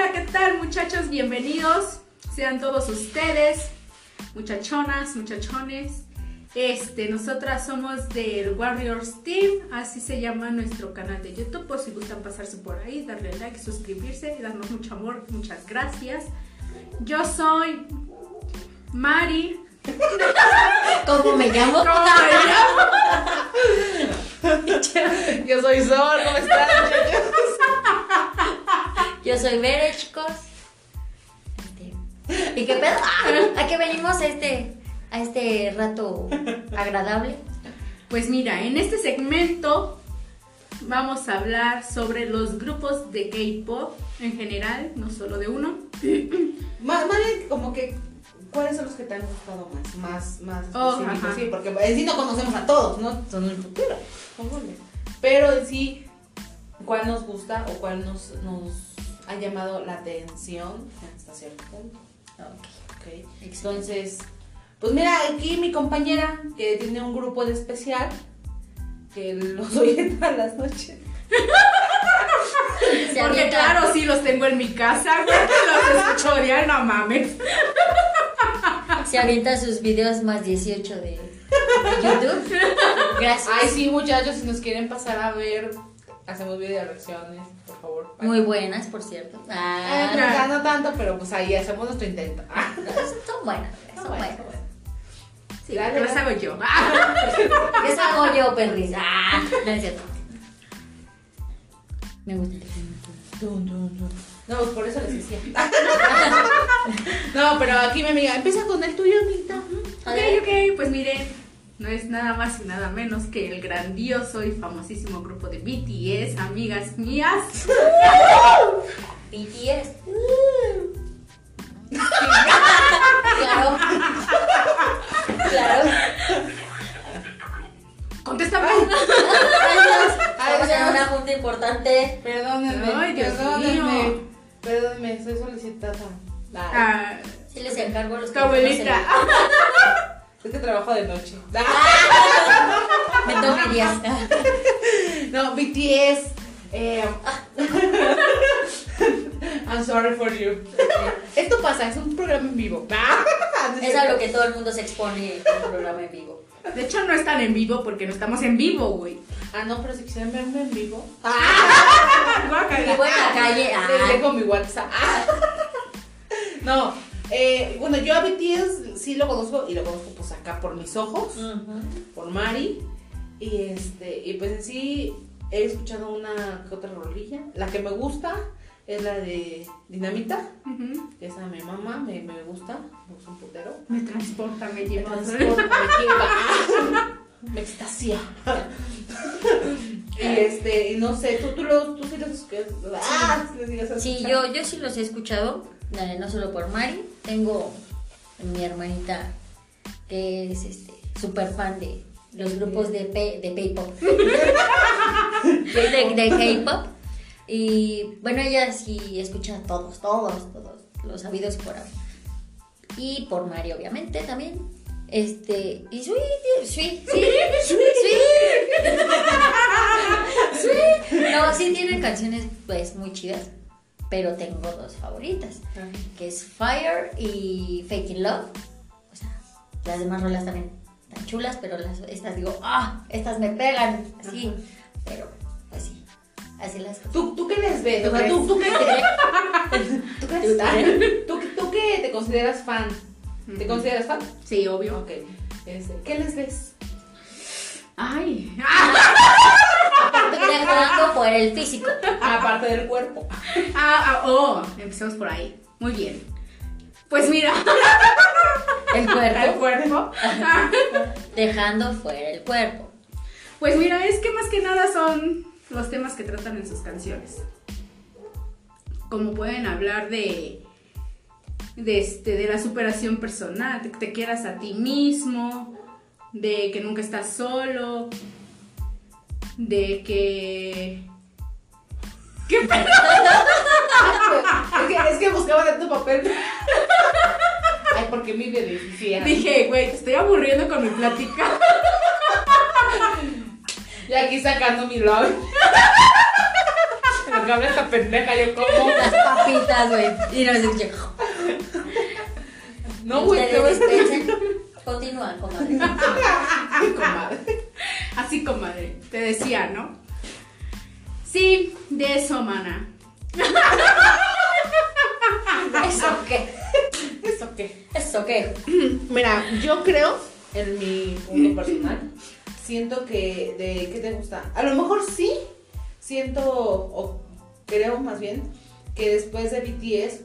Hola, ¿qué tal muchachos? Bienvenidos. Sean todos ustedes, muchachonas, muchachones. Este, nosotras somos del Warriors Team, así se llama nuestro canal de YouTube. Por si gustan pasarse por ahí, darle like, suscribirse y darnos mucho amor, muchas gracias. Yo soy Mari. ¿Cómo me llamo? ¿Cómo me llamo? Yo soy Sol, ¿cómo están? Yo soy Bere, chicos. Este, ¿Y qué pedo? Ah, ¿A qué venimos a este, a este rato agradable? Pues mira, en este segmento vamos a hablar sobre los grupos de K-pop en general, no solo de uno. Más, como que, ¿cuáles son los que te han gustado más? Más, más Oh, ajá. sí, porque en sí no conocemos a todos, ¿no? Son el futuro. Pero en sí, ¿cuál nos gusta o cuál nos, nos ha llamado la atención hasta cierto punto? Ok. Entonces, pues mira, aquí mi compañera que tiene un grupo de especial que los oye todas las noches. Se Porque avienta- claro, sí los tengo en mi casa, güey, los escucho no mames. Se avienta sus videos más 18 de, de YouTube. Gracias. Ay, sí, muchachos, si nos quieren pasar a ver, hacemos video reacciones, por favor. Muy buenas, por cierto. Eh, Ah, no, ta- no tanto, pero pues ahí hacemos nuestro intento. Ah, son buenas, son bueno, buenas. Sí, Dale, las hago yo. Eso hago yo, perris. Ah, no es cierto. Me gusta el No, pues por eso les decía. no, pero aquí mi amiga, empieza con el tuyo, amiguita. Ok, ok, pues miren, no es nada más y nada menos que el grandioso y famosísimo grupo de BTS, amigas mías. BTS. claro. Claro. Contéstame. Estamos en una junta importante. Perdónenme, Ay, Dios perdónenme. mío. Perdónenme, soy solicitada. Ay, Ah, Sí les encargo a los tu abuelita. es que trabajo de noche. Me toca días. No, BTS. Eh, I'm sorry for you. Esto pasa, es un programa en vivo. Es a lo que todo el mundo se expone en un programa en vivo. De hecho, no están en vivo porque no estamos en vivo, güey. Ah, no, pero si quisieran verme en vivo. Guácala. Vivo en la calle. Les Ah, dejo mi WhatsApp. No, eh, bueno, yo a BTS sí lo conozco y lo conozco pues acá por mis ojos, por Mari. Y este, y pues en sí he escuchado una que otra rolilla. La que me gusta es la de Dinamita. Ujú. que Esa me mama, me, me gusta, me gusta un putero. Me transporta, me Me lleva. transporta, me lleva, me extasia. y este, y no sé, tú, tú, lo, tú sí los escuchas. Ah, sí, los yo, yo sí los he escuchado, eh, no solo por Mari. Tengo mi hermanita que es este súper fan de los grupos de, P- de K-pop. de, de K-pop. Y bueno, ella sí escucha todos, todos, todos los sabidos por haber. Y por Mari, obviamente, también. Este, y Sweet, sí, Sweet, Sweet. Sweet. No, sí tienen canciones pues muy chidas, pero tengo dos favoritas, que es Fire y Fake in Love. O sea, las demás rolas también tan chulas, pero las, estas digo, ah, estas me pegan, así. Pero, pues sí, así las cosas. ¿Tú, ¿Tú qué les ves? ¿Tú O sea? ¿tú, tú, qué, ¿tú, ¿Tú crees? Ah? ¿Tú, tú qué te consideras fan? ¿Te consideras fan? Sí, obvio. Ok. Este, ¿Qué les ves? Ay. Dejando por el físico. Aparte del cuerpo. Ah, ah, oh, empecemos por ahí. Muy bien. Pues mira, El el cuerpo. cuerpo. Dejando fuera el cuerpo. Pues mira, es que más que nada son los temas que tratan en sus canciones. Como pueden hablar de, de, este, de la superación personal, de que te quieras a ti mismo, de que nunca estás solo, de que... ¿Qué pedo? Es que, buscaba de tu papel. Ay, porque mi bebé decía. Dije, güey, te estoy aburriendo con mi plática. Y aquí sacando mi love. Ok, que habla esta pendeja, yo como. Las papitas, güey. Y no se escucha. No, güey, te voy a. Continúa, comadre. Comadre. Así, comadre. Te decía, ¿no? Sí, de eso, mana. ¿Eso qué? ¿Eso qué? ¿Eso qué? Mira, yo creo, en mi punto personal, siento que de qué te gusta. A lo mejor sí, siento, o creo más bien, que después de BTS,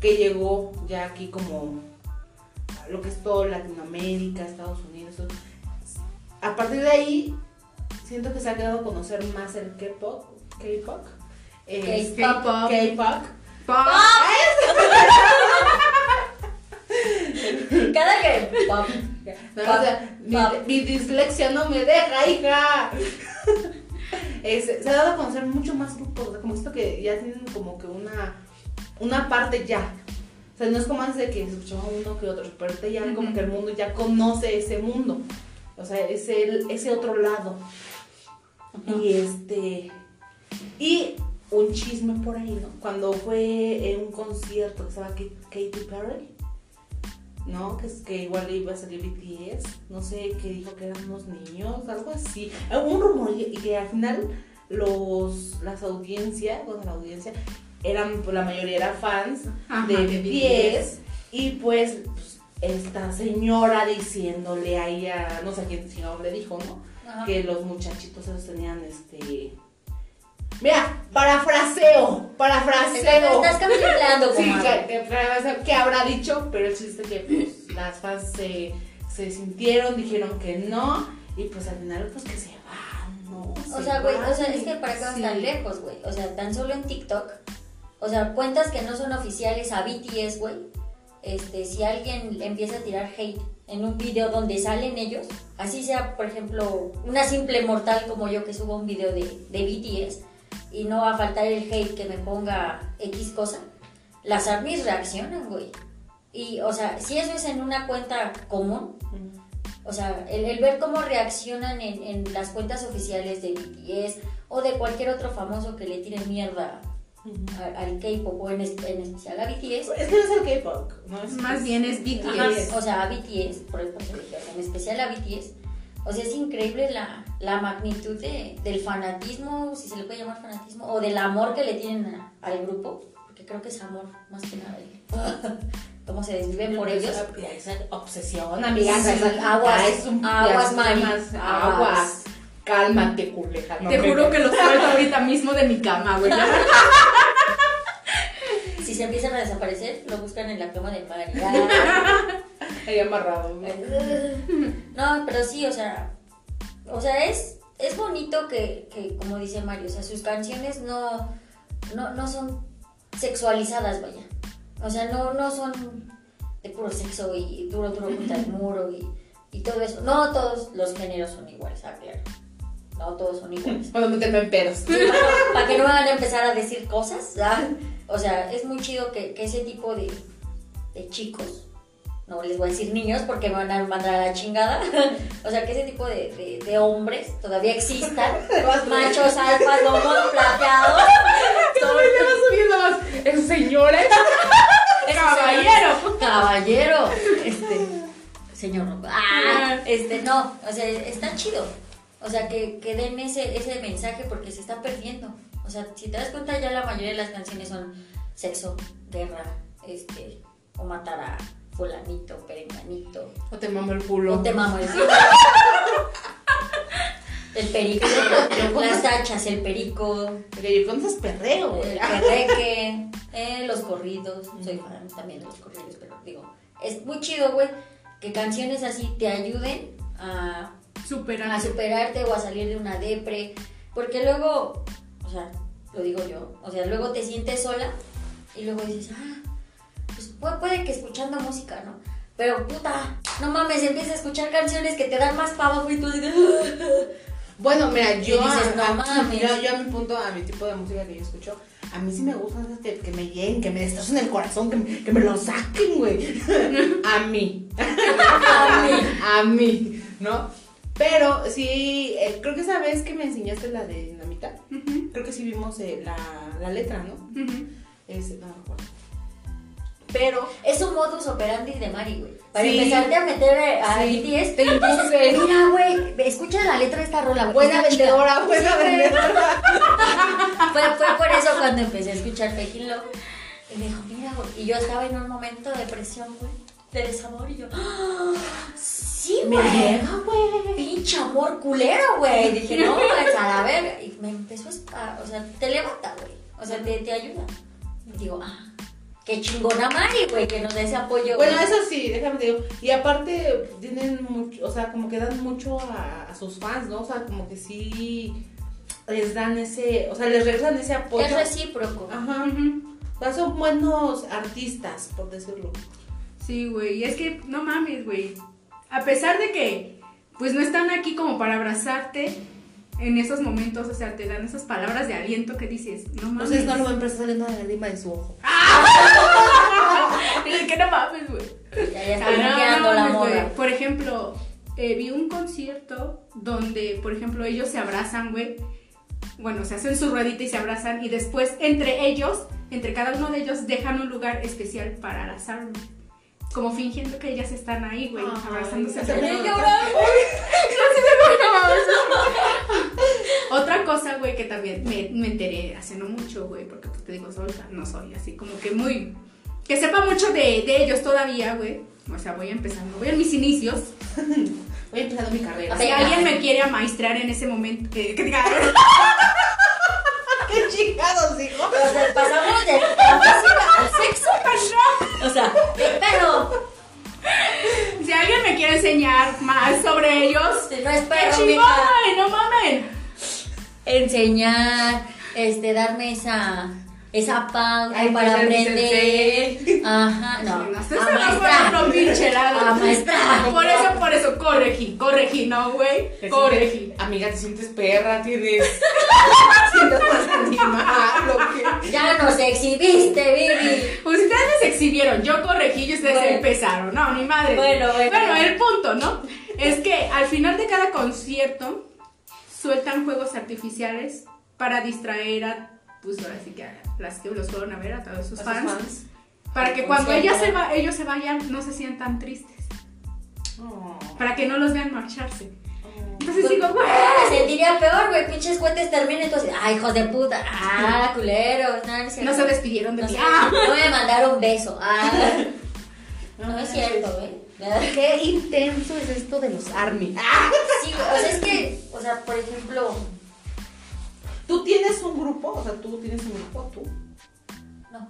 que llegó ya aquí como lo que es todo Latinoamérica, Estados Unidos, todo, a partir de ahí, siento que se ha quedado a conocer más el K-pop. K-pop. eh, K-pop. K-pop. Pop. Cada que. Pop, No, pop, o sea, mi, pop. mi dislexia no me deja, hija. Es- se ha dado a conocer mucho más grupos, como esto que ya tienen como que una, una parte ya. O sea, no es como antes de que escuchaba uno que otro, pero ya como Ujú. que el mundo ya conoce ese mundo. O sea, es el, ese otro lado. Y este. Y un chisme por ahí, ¿no? Cuando fue en un concierto que estaba Katy Perry, ¿no? Que, es, que igual iba a salir BTS, no sé, que dijo que eran unos niños, algo así. Un rumor y que al final los, las audiencias, bueno, la audiencia, eran, pues, la mayoría era fans Ajá, de, de BTS, y pues, pues, esta señora diciéndole a ella, no sé a quién chingado le dijo, ¿no? Ajá. que los muchachitos esos tenían este. Mira, parafraseo, parafraseo. Estás camuflando, Sí, que, habrá dicho, pero el chiste que pues, las fans se, se sintieron, dijeron que no, y pues al final, pues que se van, ¿no? O Se sea, güey, o sea, es que para qué vas Sí. tan lejos, güey. O sea, tan solo en TikTok. O sea, cuentas que no son oficiales a BTS, güey. Este, si alguien empieza a tirar hate en un video donde salen ellos, así sea, por ejemplo, una simple mortal como yo que subo un video de, BTS y no va a faltar el hate que me ponga X cosa, las ARMYs reaccionan, güey. Y, o sea, si eso es en una cuenta común, o sea, el, ver cómo reaccionan en, en las cuentas oficiales de BTS o de cualquier otro famoso que le tire mierda Al K-pop o en, en especial a BTS. Es que no es el K-pop, ¿no? Es, Más bien es BTS. Ajá, o sea, a BTS, por eso dije, o sea, en especial a BTS. O sea, es increíble la, la magnitud de- del fanatismo, si se le puede llamar fanatismo, o del amor que le tienen a- al grupo, porque creo que es amor más que nada. el- Cómo se desviven por ellos. Esa, obsesión, amiga. Sí, aguas, ya es un- aguas, aguas. Aguas. Cálmate, culeja. no Te me- juro que los suelto ahorita mismo de mi cama, güey. Si se empiezan a desaparecer, lo buscan en la cama de María. Ahí amarrado. No, pero sí, o sea, o sea, es, es bonito que, que, como dice Mario, o sea, sus canciones no, no, no son sexualizadas, vaya. O sea, no, no son de puro sexo y duro, duro contra el muro y, y todo eso. No todos los géneros son iguales, ah, claro. No todos son iguales. Cuando meterme en pedos. para que no van a empezar a decir cosas. ¿ah? O sea, es muy chido que, que ese tipo de, de chicos, no les voy a decir niños porque me van a mandar a la chingada, o sea, que ese tipo de, de- de hombres todavía existan, machos alfas, lomos plateados. El va subiendo más. Señores. Caballero. Caballero. Este, señor. Ah, este, no, o sea, está chido. O sea, que, que den ese, ese mensaje porque se está perdiendo. O sea, si te das cuenta, ya la mayoría de las canciones son sexo, guerra, este, o matar a fulanito, perenganito, O te mamo el culo. o te mamo el El perico, las tachas, el perico, Porque yo con perreo, güey. el perreque, eh, los corridos. Soy fan también de los corridos, pero digo, es muy chido, güey, que canciones así te ayuden a, Superar. a superarte o a salir de una depre. Porque luego, o sea, lo digo yo, o sea, luego te sientes sola y luego dices, ah, pues pu- puede que escuchando música, ¿no? Pero puta, no mames, empiezas a escuchar canciones que te dan más para abajo y tú dices, Bueno, mira, yo, dices, no a- mames. yo, yo a mi punto, a mi tipo de música que yo escucho, a mí sí me gusta esas que, que me lleguen, que me destrocen el corazón, que, me- que me lo saquen, güey. a mí. a mí. a mí, ¿no? Pero sí, eh, creo que esa vez que me enseñaste la de Dinamita, creo que sí vimos eh, la, la letra, ¿no? Es, no me acuerdo. Pero Es un modus operandi de Mari, güey. Para Sí. empezarte a meter a Sí. BTS, Te mira, güey, escucha la letra de esta rola, güey. buena está chida". vendedora, buena vendedora. Fue, fue por eso cuando empecé a escuchar Faking Love. Y me dijo, mira, güey. Y yo estaba en un momento de depresión, güey. De desamor. Y yo, ¡Ah! sí, Me güey. llega, güey. Pinche amor culero, güey. Dije, no, pues a la verga. Y me empezó a. O sea, te levanta, güey. O sea, te, te ayuda. Y digo, ah, qué chingona Mari, güey, que nos dé ese apoyo. Bueno, güey. eso sí, déjame te digo. Y aparte tienen mucho, o sea, como que dan mucho a, a sus fans, ¿no? O sea, como que sí les dan ese, o sea, les regresan ese apoyo. Es recíproco. Ajá. Ujú. O sea, son buenos artistas, por decirlo. Sí, güey, y es que no mames, güey. A pesar de que pues no están aquí como para abrazarte en esos momentos, o sea, te dan esas palabras de aliento que dices, no mames. Ustedes no lo ven, pero está saliendo la lágrima de su ojo. Es que no mames, güey. Ya, ya Ah, está no, bloqueando no la mames, moda. güey. Por ejemplo, eh, vi un concierto donde, por ejemplo, ellos se abrazan, güey. Bueno, se hacen su ruedita y se abrazan y después entre ellos, entre cada uno de ellos, dejan un lugar especial para armas. Como fingiendo que ellas están ahí, güey, abrazándose. Otra cosa, güey, que también me, me enteré hace no mucho, güey, porque pues, te digo, soy, no soy así como que muy... Que sepa mucho de, de ellos todavía, güey. O sea, voy empezando, voy en mis inicios. Voy empezando mi carrera. Si alguien me quiere amaestrar en ese momento, que, que diga, ¡Qué chingados, hijo! O sea, pasamos de sexo. O sea, pero si alguien me quiere enseñar más sobre ellos, no es ¡qué perro, chingón, mija. güey! ¡No mamen! Enseñar, este, darme esa, esa Ay, para pues, el aprender. Ajá, no. No, a por. A eso, por eso, corregí, corregí, ¿no, güey? Corregí. Amiga, te sientes perra, tienes. sientes más animal. Ya nos exhibiste, Vivi. Ustedes se exhibieron, yo corregí y ustedes Bueno. empezaron. No, ni madre. Bueno, bueno. Bueno, el punto, ¿no? Es que al final de cada concierto sueltan juegos artificiales para distraer a, pues ahora sí que a las que los fueron a ver, a todos sus A sus fans. Para que cuando ellas se va- ellos se vayan, no se sientan tristes. Oh, Para que no los vean marcharse. oh. Entonces digo, güey. Me sentiría peor, güey. Pinches cohetes terminan y tú así, ay, hijos de puta. Ah, culeros. No, no. No se despidieron de No mí. Ah. no me mandaron beso. Ah, no es cierto, güey. Qué intenso es esto de los ARMY. Sí, güey, o sea, es que, o sea, por ejemplo, ¿Tú tienes un grupo? O sea, tú tienes un grupo, tú. no.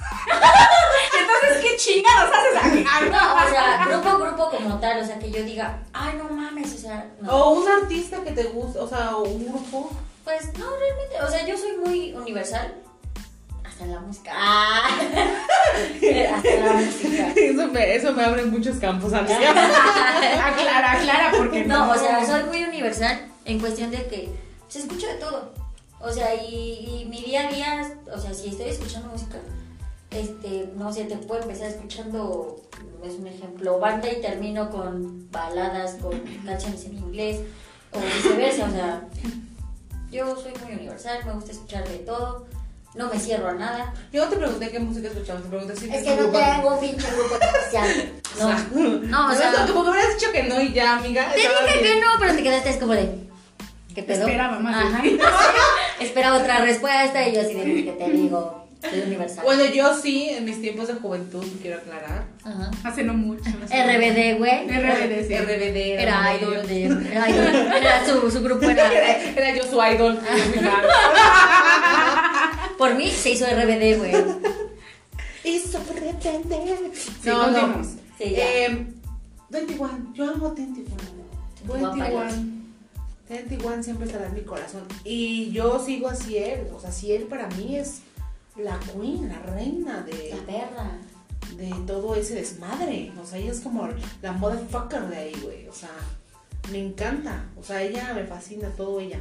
Entonces, ¿qué chingados haces aquí? Ah, No, o sea, grupo, grupo como tal, o sea, que yo diga, ay, no mames, o sea, no. O un artista que te gusta, o sea, o un grupo. Pues no, realmente, o sea, yo soy muy universal. Hasta en la música. Ah, hasta en la música. Eso me, eso me abre muchos campos, amiga. Aclara, aclara, porque no. No, o sea, soy muy universal en cuestión de que se escucha de todo. O sea, y, y mi día a día, o sea, si estoy escuchando música, este, no sé, te puedo empezar escuchando, es un ejemplo, banda y termino con baladas, con canciones en inglés, o viceversa, o sea, yo soy muy universal, me gusta escuchar de todo, no me cierro a nada. Yo no te pregunté qué música escuchabas, te pregunté si Es que no tengo un pinche grupo especial. No, no, o sea, Como que hubieras dicho que no y ya, amiga. te dije que no, pero te quedaste como de. ¿Qué pedo? Esperaba más Ajá. Esperaba otra respuesta y yo así de que te digo, soy universal. Bueno, yo sí, en mis tiempos de juventud, quiero aclarar. Ajá. Hace no mucho. RBD, güey. RBD, sí. RBD. Era idol de. Era idol. Era su, su grupo era. Era, era yo su idol. fan. Por mí se hizo RBD, güey. Hizo pretender. Sí, no, no. Sí, ya. Eh, 21, yo amo 21. 21 21. 21 siempre estará en mi corazón. Y yo sigo a Ciel. O sea, Ciel para mí es la queen, la reina de, La perra. de todo ese desmadre. O sea, ella es como la motherfucker de ahí, güey. O sea, me encanta. O sea, ella me fascina, todo ella.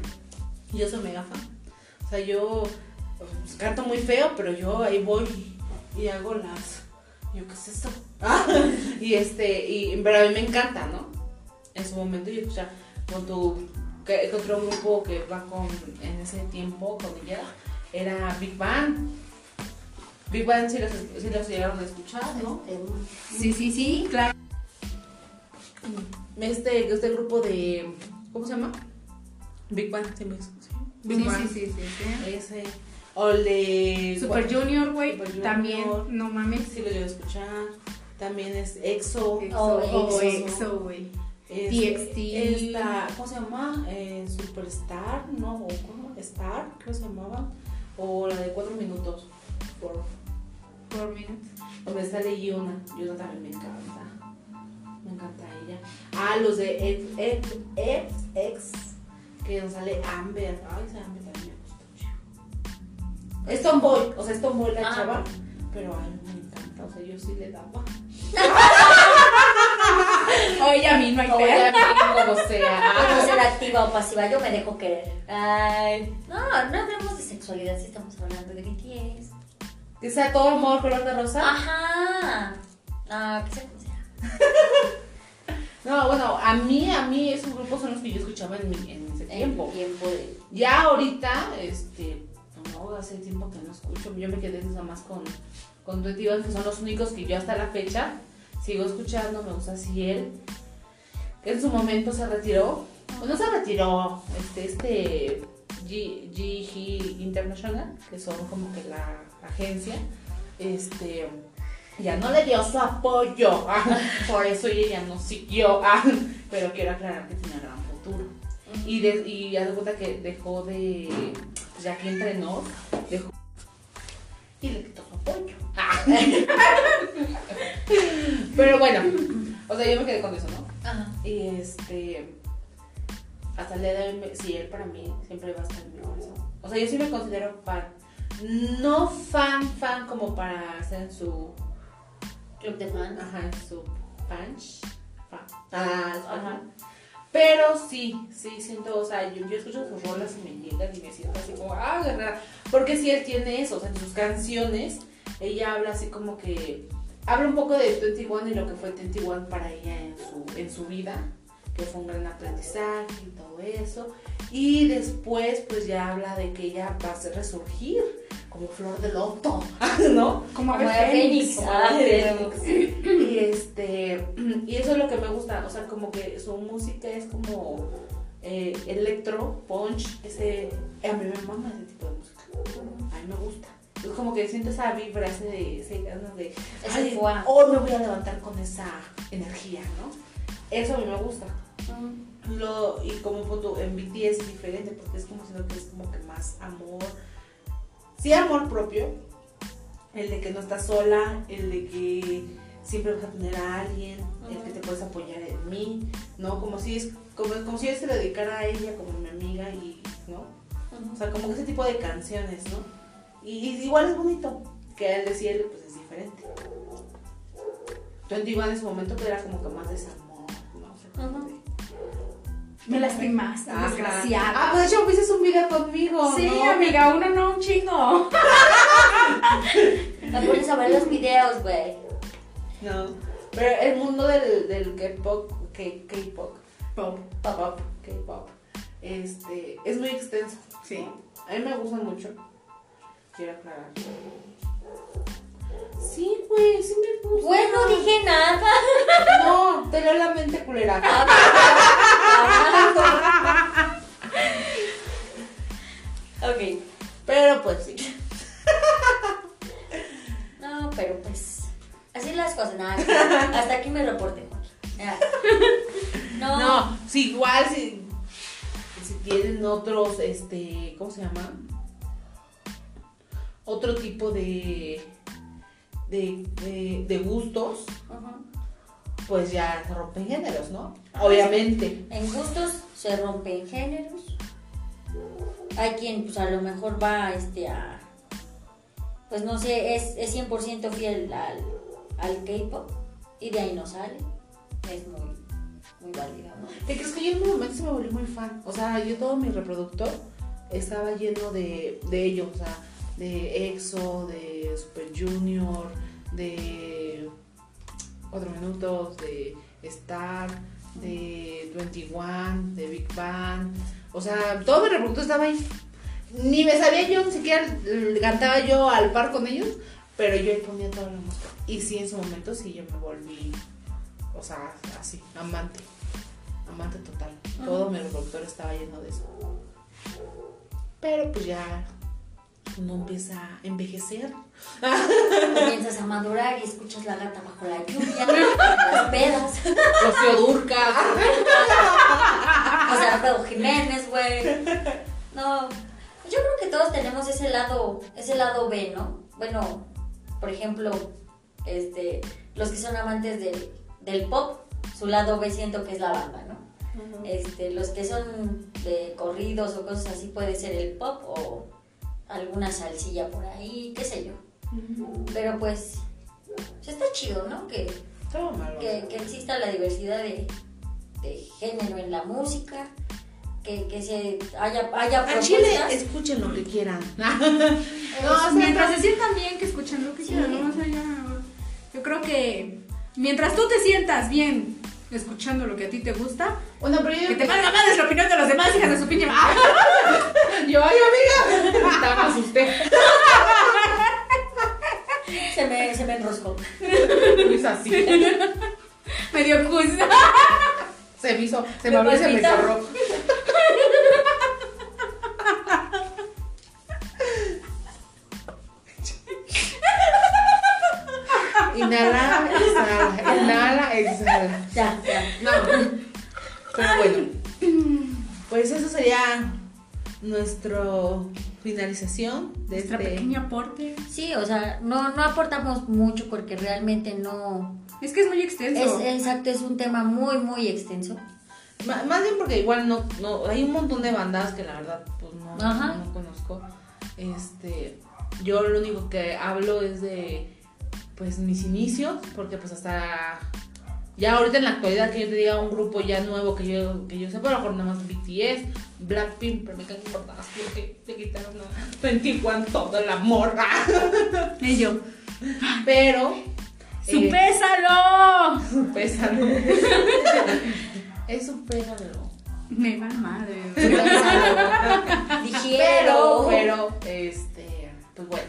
Yo soy mega fan. O sea, yo pues, canto muy feo, pero yo ahí voy y hago las. Yo, ¿qué es esto? Ah, y este, y, pero a mí me encanta, ¿no? En su momento yo escuchaba. con tu que, que otro grupo que va con en ese tiempo con ella era Big Bang. Big Bang sí los, sí los llegaron a escuchar, ¿no? Sí, sí, sí, claro. Este, este grupo de ¿cómo se llama? Big Bang, sí, me- sí. Big Sí, Bang. sí, sí, sí, sí. Ese o el de Super Junior, güey, también, no mames. Sí lo llevo a escuchar. También es EXO. EXO, Oh. EXO, güey. Es- TXT. Esta, ¿cómo se llama? Eh, Superstar, ¿no? ¿O cómo? Star, creo que se llamaba. O la de cuatro minutos. Por, Four minutes. donde sale Yuna. Yuna también me encanta. Me encanta ella. Ah, los de F, F, F, X. Que nos sale Amber. Ay, esa Amber también me gusta mucho. Es Tomboy. O sea, es Tomboy la Ah. chava. Pero a mí me encanta. O sea, yo sí le daba. Oye, a mí no hay Oye, a mí como sea. Puedo ser activa o pasiva, yo me dejo querer. Ay, no, no hablemos de sexualidad si estamos hablando de BTS. Que sea todo amor color de rosa. Ajá. No, que sea como sea. No, bueno, a mí, a mí esos grupos son los que yo escuchaba en, mi, en ese tiempo. tiempo de. Ya ahorita, este, no, hace tiempo que no escucho. Yo me quedé nada más con, con Twenty que son los únicos que yo hasta la fecha sigo escuchando. Me gusta Ciel, que en su momento se retiró. Pues no se retiró, este, este G, GG International, que son como que la agencia, este, ya no le dio su apoyo. Por eso ella ya no siguió. Pero quiero aclarar que tiene gran futuro. Y, de, y ya de cuenta que dejó de. Ya que entrenó, dejó. Y le quitó su apoyo. Pero bueno, o sea, yo me quedé con eso, ¿no? Ajá. Y este. Hasta el día de hoy, sí, él para mí siempre va a estar en mi corazón. O sea, yo sí me considero fan. No fan, fan como para en su. Club de fans. Ajá, en su punch. Fan. Ah. Ajá. Pero sí, sí, siento, o sea, yo, yo escucho sus rolas y me llegan y me siento así como, ah, guerrera. Porque sí, él tiene eso, o sea, en sus canciones, ella habla así como que, habla un poco de 21 y lo que fue 21 para ella en su, en su vida, fue un gran aprendizaje y todo eso. Y después, pues ya habla de que ella va a hacer resurgir como flor de loto, ¿no? Como Como de fénix. Ah. Y este, y eso es lo que me gusta, o sea, como que su música es como eh, electro, punch, ese, a mí me mama ese tipo de música, a mí me gusta. Es como que siento esa vibra, ese, de- ese ganas de, Ese ay, hoy me voy a levantar con esa energía, ¿no? Eso a mí me gusta. Lo, y como punto, en BTS es diferente porque es como siento que es como que más amor. Sí, amor propio. El de que no estás sola, el de que siempre vas a tener a alguien, el que te puedes apoyar en mí, ¿no? Como si es, como, como si yo se lo dedicara a ella como mi amiga y, ¿no? O sea, como que ese tipo de canciones, ¿no? Y, y igual es bonito, que el de cielo pues es diferente. One en su momento que era como que más desamor, ¿no? O sea. Me lastimaste, Ajá. desgraciada. Ah, pues de hecho hiciste un video conmigo, sí, ¿no? amiga, uno no, un chingo. Me pones a ver los videos, güey. No. Pero el mundo del, del K-pop, K- K-pop, Pop. pop, K-pop, este, es muy extenso. Sí. A mí me gusta mucho. Quiero aclarar. Sí, güey, sí me gusta. Güey, no dije nada. No, te leo la mente culera. ok. Pero pues sí. No, pero pues. Así las cosas, nada. Hasta aquí me reporte. No. No, sí, igual si, si tienen otros, este, ¿cómo se llama? Otro tipo de, de, de, de gustos, pues ya se rompen géneros, ¿no? Obviamente. En gustos se rompen géneros. Hay quien, pues a lo mejor va este, a. Pues no sé, es, es 100% fiel al, al K-pop y de ahí no sale. Es muy, muy válido, ¿no? ¿Qué crees que yo en un momento se me volví muy fan? O sea, yo todo mi reproductor estaba lleno de, de ellos, o sea, de EXO, de Super Junior, de Cuatro Minutos, de Star, de 21, de Big Bang. O sea, todo mi reproductor estaba ahí. Ni me sabía yo, ni siquiera cantaba yo al par con ellos, pero yo ahí ponía toda la música. Y sí, en su momento sí yo me volví, o sea, así, amante. Amante total. Todo mi reproductor estaba lleno de eso. Pero pues ya uno empieza a envejecer. Comienzas a madurar y escuchas la gata bajo la lluvia, las pedas. Rocío Durca. O sea, Alfredo Jiménez, güey. No, yo creo que todos tenemos ese lado, ese lado B, ¿no? Bueno, por ejemplo, este, los que son amantes del, del pop, su lado B siento que es la banda, ¿no? Este, los que son de corridos o cosas así puede ser el pop o alguna salsilla por ahí, qué sé yo. Pero pues, pues está chido, ¿no? Que, que, que exista la diversidad de, de género en la música, que, que se haya, haya A Chile, propuestas. escuchen lo que quieran. No, mientras se sientan bien, que escuchen lo que Sí. quieran, ¿no? O sea, ya- yo creo que mientras tú te sientas bien escuchando lo que a ti te gusta, Bueno, pero yo. que te valga madres la opinión de los demás, hijas de su pinche. Yo, ay, amiga. Estaba me asusté. Se me, se me enroscó. Así. Me dio justo. Se me hizo, se Me me abrió y se me cerró. Nuestro finalización de Nuestra este. pequeño aporte. Sí, o sea, no, no aportamos mucho porque realmente no... Es que es muy extenso. Es, exacto, es un tema muy, muy extenso. Más bien porque igual no, no, hay un montón de bandas que la verdad pues no, Ajá. no conozco. Este, yo lo único que hablo es de pues mis inicios, porque pues hasta ya ahorita en la actualidad que yo te diga un grupo ya nuevo que yo que yo sepa, a lo mejor nada más BTS, Blackpink, pero me caen gordas porque le quitaron a 21 todo el amor. Y yo, Pero ¡supésalo! pésalo. es un pésalo. Me va madre. Dijeron. Pero, pero, este, pues bueno.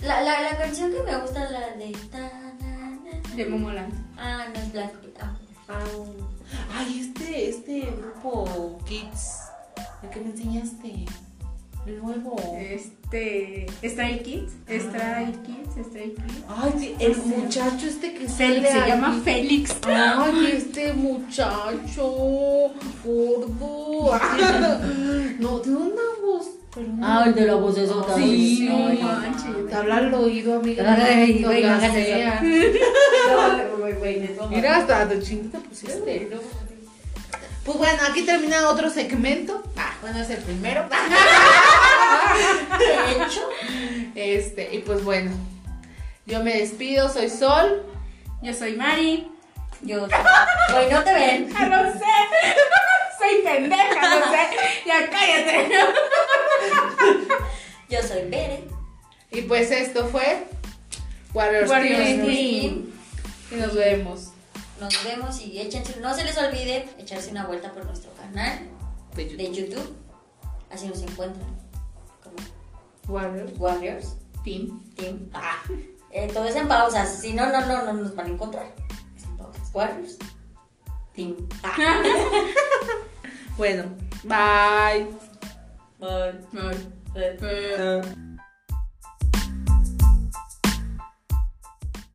La, la, la canción que me gusta es la de... Momoland. Ah, no es Blackpink. Ah. Ay, este, este grupo Kids, el que me enseñaste, el nuevo. Este. Stray Kids. Stray Kids. Stray Kids. Ay, sí, el muchacho este que Félix, se llama aquí. Félix. Ay, este muchacho gordo. No, tiene una voz, no. Ah, el de la voz es otra. Sí, no no manches. Te habla al oído, amiga. Ay, no fea. Mira, hasta tu chingo te pusiste. Pues bueno, aquí termina otro segmento. Ah, bueno, es el primero. De hecho, Este, y pues bueno, yo me despido, soy Sol. Yo soy Mari. yo... Güey, no te ven. Ah, no sé. Soy pendeja, no sé. Ya cállate. Yo soy Bere. Y pues esto fue Warriors Warriors Team. Y nos vemos Nos vemos y échense, no se les olvide echarse una vuelta por nuestro canal de YouTube. de YouTube. Así nos encuentran como Warriors Warriors Team. Team. Ah, eh, todo es en pausas. Si no, no, no, no nos van a encontrar. Es en pausas. Warriors Team. Ah. Bueno, bye. Bye. Ay. Bye. Eh.